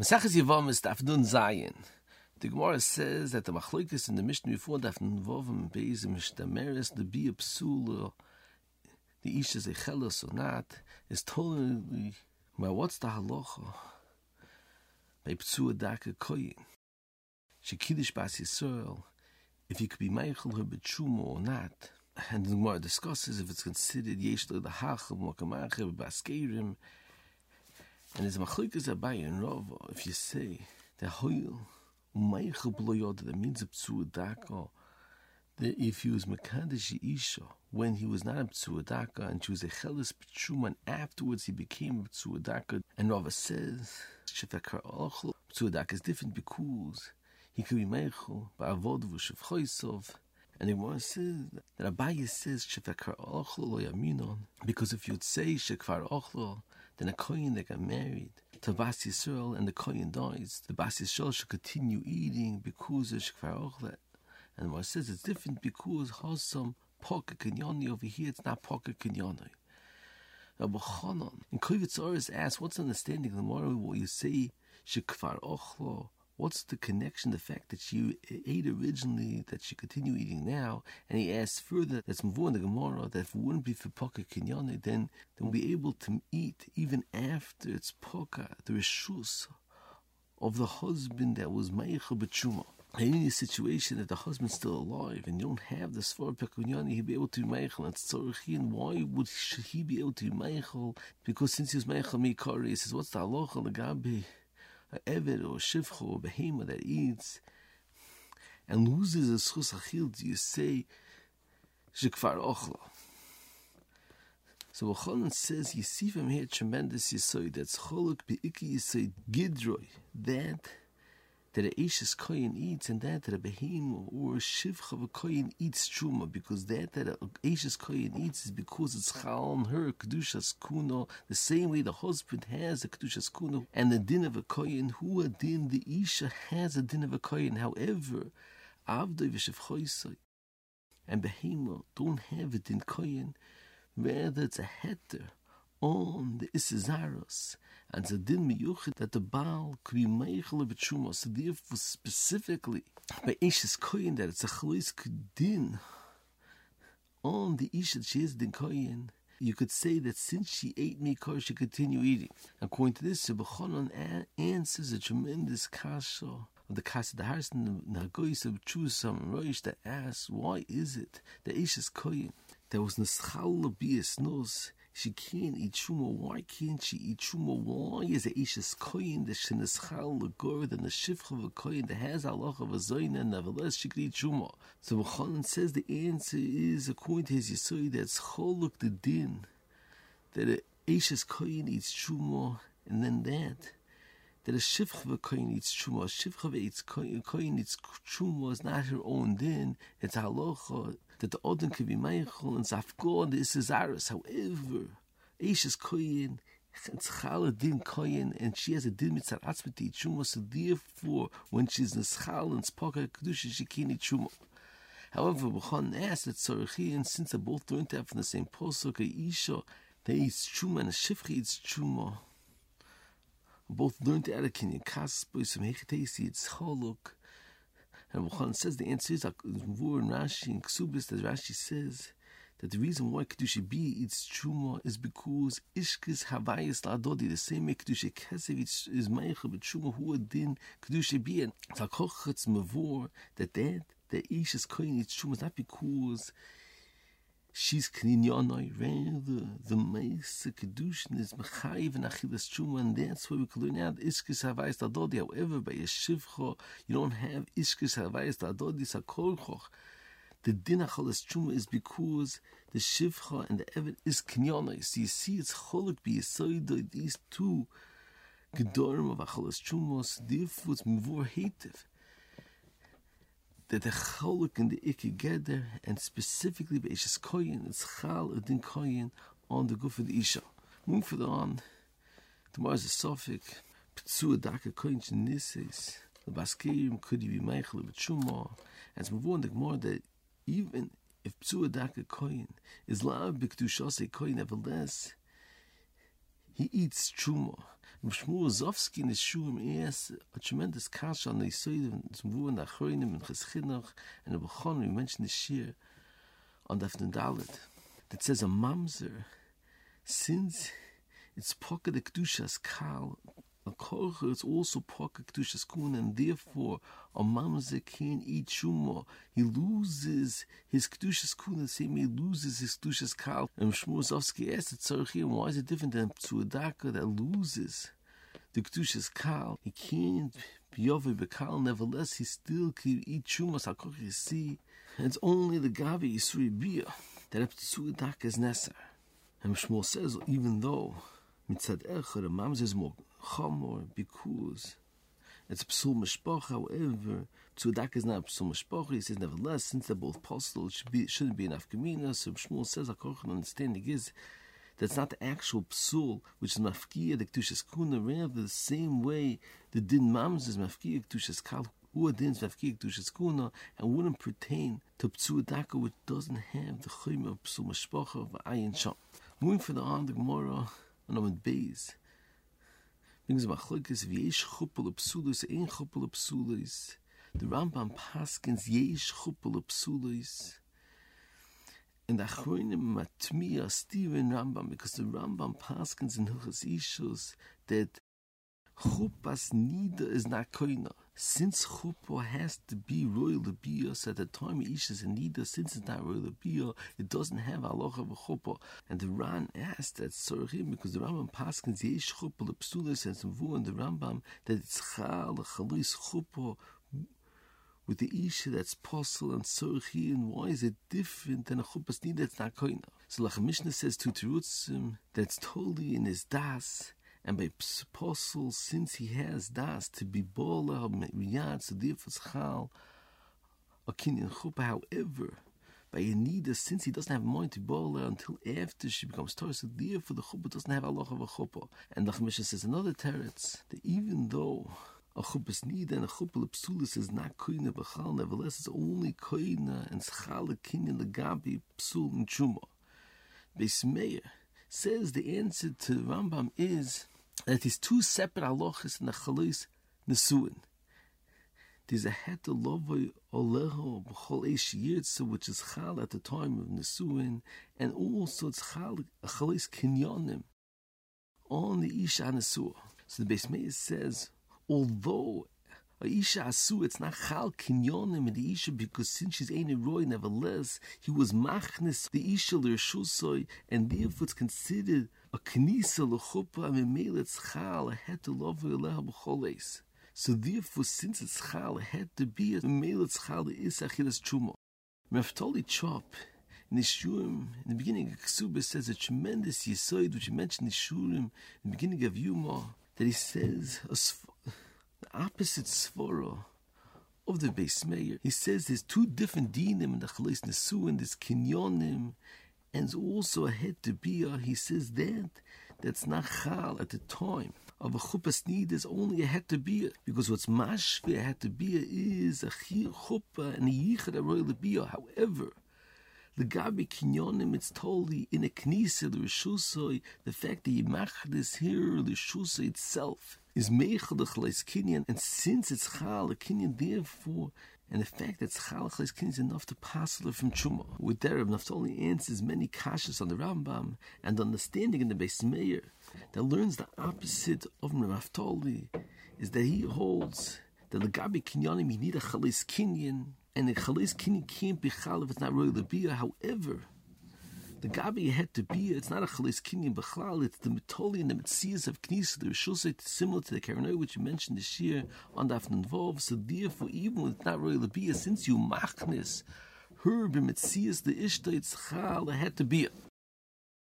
Maseches Yevom is Daf Nun Zayin. The Gemara says that the machlokes in the Mishnah before Nun Vovim Beis Mishtameres the Bia Psula, the Isha Zechelos or not, is totally well. What's the halacha by Psua Daka Koyin? Shekidish Bas Yisrael, if you could be Meichel her Betshuma or not. And the Gemara discusses if it's considered Yesh the Hachel Mokamacher Baskerim. And there's machlokes Abaye and Rava. If you say the hoil umaychel bloyod, that means a psuadaka. That if he was mekadesh isha when he was not a psuadaka and she was a chelis b'tshuma, afterwards he became a psuadaka. And Rava says shefekar ochel psuadaka is different because he could be meichel ba'avod v'shevchoisov. And the Gemara says that Abaye says shefekar ochel lo yaminon because if you'd say shekvar ochel then a kohen that got married to Bas Yisrael and the kohen dies, the Bas Yisrael should continue eating because of Shekvar Ochlet. And what it says it's different because has some pocket kenyani over here, it's not pocket kenyani. Rabbi Chanan in Kovitz asks, what's understanding the moral what you say Shekvar Ochlo What's the connection, the fact that she ate originally, that she continue eating now? And he asks further, that's more in the Gemara, that if it wouldn't be for Poka Kinyane, then they'll be able to eat even after it's Poka, the Rishus of the husband that was Meicha B'Chuma. In any situation that the husband's still alive and you don't have the Svar Pekunyani, he'd be able to be Meichel. And Tzorichin, why would he be able to be Meichel? Because since he was Meichel Mikari, he says, what's the halacha, the Gabi? Eved or Shivcha or Behema that eats and loses a schus achil, do you say Shekvar Ochla? So Wachonan says, you see from here tremendous yisoid, that's Cholok Be'iki yisoid Gidroi, that that a Ashes Koyin eats and that that a Behema or Shivcha Koyin eats Truma, because that that Ashes Koyin eats is because it's Chal on her, Kedushas Kuno, the same way the husband has a Kedushas Kuno, and the din of a Koyin, who a din, the Isha has a din of a Koyin. However, Avdoi V'Shev and Behema don't have it in Koyin, rather it's a heter on the Isizaros, and the din miyuchid that the Baal could be meichel of a So therefore, specifically by Isha's koyin that it's a chalois din on the Isha that she is din koyin. You could say that since she ate mikor, she continue eating. According to this, Sebachonon answers a tremendous kasha of the Kasha the Harson Nagoyis of Chusam Roish that asks, why is it that Isha's koyin that was neschal bias knows she can't eat truma. Why can't she eat truma? Why is it Ishas koyin the sheneschal legor than the shifcha of a koyin that has Allah of a zoyin and nevertheless she can eat truma? So Mechanan says the answer is according to his yisoy that's choluk the din that a Ishas koyin eats truma and then that that a shifcha of a koyin eats truma. A shifcha of a koyin eats truma is not her own din. It's halacha that the Odin could be Meichel and Zafgo and the Isizaris. However, Eish is Koyin, it's Chala Din Koyin, and she has a Din Mitzar Atzmeti Chuma, so therefore, when she's in Schal and Spoka Kedusha, she can't eat Chuma. However, B'chon asked that Tzorichin, since they both learned that from the same posuk, a Isha, they eat Chuma and a Shifchi eats Chuma. Both learned out of Kenyan Kaspo, some Hechetesi, it's Choluk. And Bukhan says the answer is Vur and Rashi and Ksubis that Rashi says that the reason why Kedusha B eats Truma is because Ishkis Havayis Ladodi, the same way Kedusha Kesev is Meicha, but Truma Hu Adin Kedusha B. And Tzakochetz Mavur, that that, that Ish is Koyin eats Truma is not because she's kninyanai rather the meiste kedushin is mechayiv and achilas truma and that's why we can learn out iskis havayis dadodi however by a shivcha you don't have iskis havayis dadodi sakolchoch the din achalas truma is because the shivcha and the evet is kninyanai. So you see it's cholik be yisoidoi these two gedorim of achalas truma so therefore it's mivur hativ that the choluk and the ikke gather, and specifically by Isha's koyin, it's chal udin koyin on the goof of the Isha. Moving further on, tomorrow's a suffix, ptsu adaka koyin shenises, the baskerim could be meichel b'tshuma, and it's moving on the Gemara that even if ptsu adaka koyin is lav b'kdushase koyin, nevertheless, he eats truma. Shmuel Zofsky in his Shurim is a tremendous kash on the Yisod and Zmvu and Achroinim and Cheschinoch and the Bechon, we mentioned this year on the Dalit, that says a mamzer, since it's pocket the Kedushas Kal, is also pocket Kedushas Kun, and therefore a eat shumo. He loses his Kedushas Kun, the same he loses his Kedushas Kal. And Shmuel asked the why is it different than Psuadaka that loses the Kedushas Kal? He can't be over Bekal, nevertheless, he still can eat shumos. HaKorcha, see, it's only the Gavi Yisri Bia that Psuadaka is necessary. And Shmuel says, even though mitzad echad, a mamzer is more chamor because it's psul mishpach. However, tzudak is not psul mishpach. He says, nevertheless, since they're both possible, it should be shouldn't be enough gemina. So Shmuel says, Akorchan understanding is that's not the actual psul, which is mafkia the kedushas kuna. Rather, the same way the din mams is mafkia kedushas kal. Ua din's mafkia kedushas kuna, and wouldn't pertain to psuadaka, which doesn't have the chayim of psul mishpach of ayin sham. Moving for the on the Gemara on Amid Beis. Bringen Sie mal Chlöckes, wie ich schuppel und psulis, ein schuppel und psulis. Der Rambam Paskins, wie ich schuppel und psulis. Und der Chröne mit mir, Steven Rambam, because der Rambam Paskins in Hüches Ischus, der Chuppas nieder ist nach Köhner. Since chuppah has to be royal biyos at the time Ish is in nida, since it's not royal biyos, it doesn't have halacha of a chuppah. And the Ran asked that Sorachim because the Rambam paskins yesh chuppah lepsulas and some and the Rambam that it's chal chalis chuppah with the Isha that's possible and Sorchi, and why is it different than a chuppah nida that's not koina? So like Mishnah says to Terutzim, that's totally in his das, and by apostle, since he has das to be bola so therefore chal a kinyan chuppah. However, by Anida, since he doesn't have mind to bola until after she becomes Torah, so therefore the chuppah doesn't have Allah of a chuppah. And the Chamisha says another teretz that even though a chuppah's need and a chuppah psulis is not koina b'chal, nevertheless it's only koina and schal kinyan legabi psul and chuma. Beis Meir says the answer to Rambam is that is two separate halachas in the chalos nesuin. There's a heter lovoi oleho b'chol eish yirtza, which is chal at the time of nesuin, and also it's chal a chalos kinyonim on the isha nesua. So the Beis Meir says, although a isha asu, it's not chal kinyonim in the isha because since she's ain't a roy, nevertheless he was machnis the isha l'rshusoi, and therefore it's considered a knisa l'chuppah and it's chal a het to love leha b'choles. So therefore, since it's chal, it had to be a it's chal is achilas truma. Naftali Trop in the in the beginning of Ksubah says a tremendous yisoid, which he mentioned in the Shurim, in the beginning of Yuma, that he says opposite svara uh, of the Beis Meir. He says there's two different dinim in the Chalais Nesuin, there's kinyonim, and also a head to bia. He says that that's not chal at the time of a chuppah need is only a head to bia because what's mashvi a head to bia is a chuppah and a yichad a royal bia. However, the Gabi Kinyonim, it's totally in a Knisa, the Rishusoi, the fact that Yimach is here, the Rishusoi itself is Meichel the Chalais Kinyan, and since it's Chal, Kinyan, therefore, and the fact that Chal Chalais Kinyan is enough to pass it from Chuma. With Dereb, Naftali answers many kashas on the Rambam, and understanding in the Beis Meir, that learns the opposite of Naftali, is that he holds that the Gabi Kinyanim, you need a Chalais Kinyan, and the Chalis Kini can't be Chal if it's not really the. However, the Gabi had to be, it's not a Chalis Kini Bechal, it's the Metoli and the Metzias of Knis, the Rishusay, similar to the Karanoi, which you mentioned this year on the Afnan Vov. So therefore, even it's not really the Bia, since you Machnis, her b'metzias the ishta it's chal had to be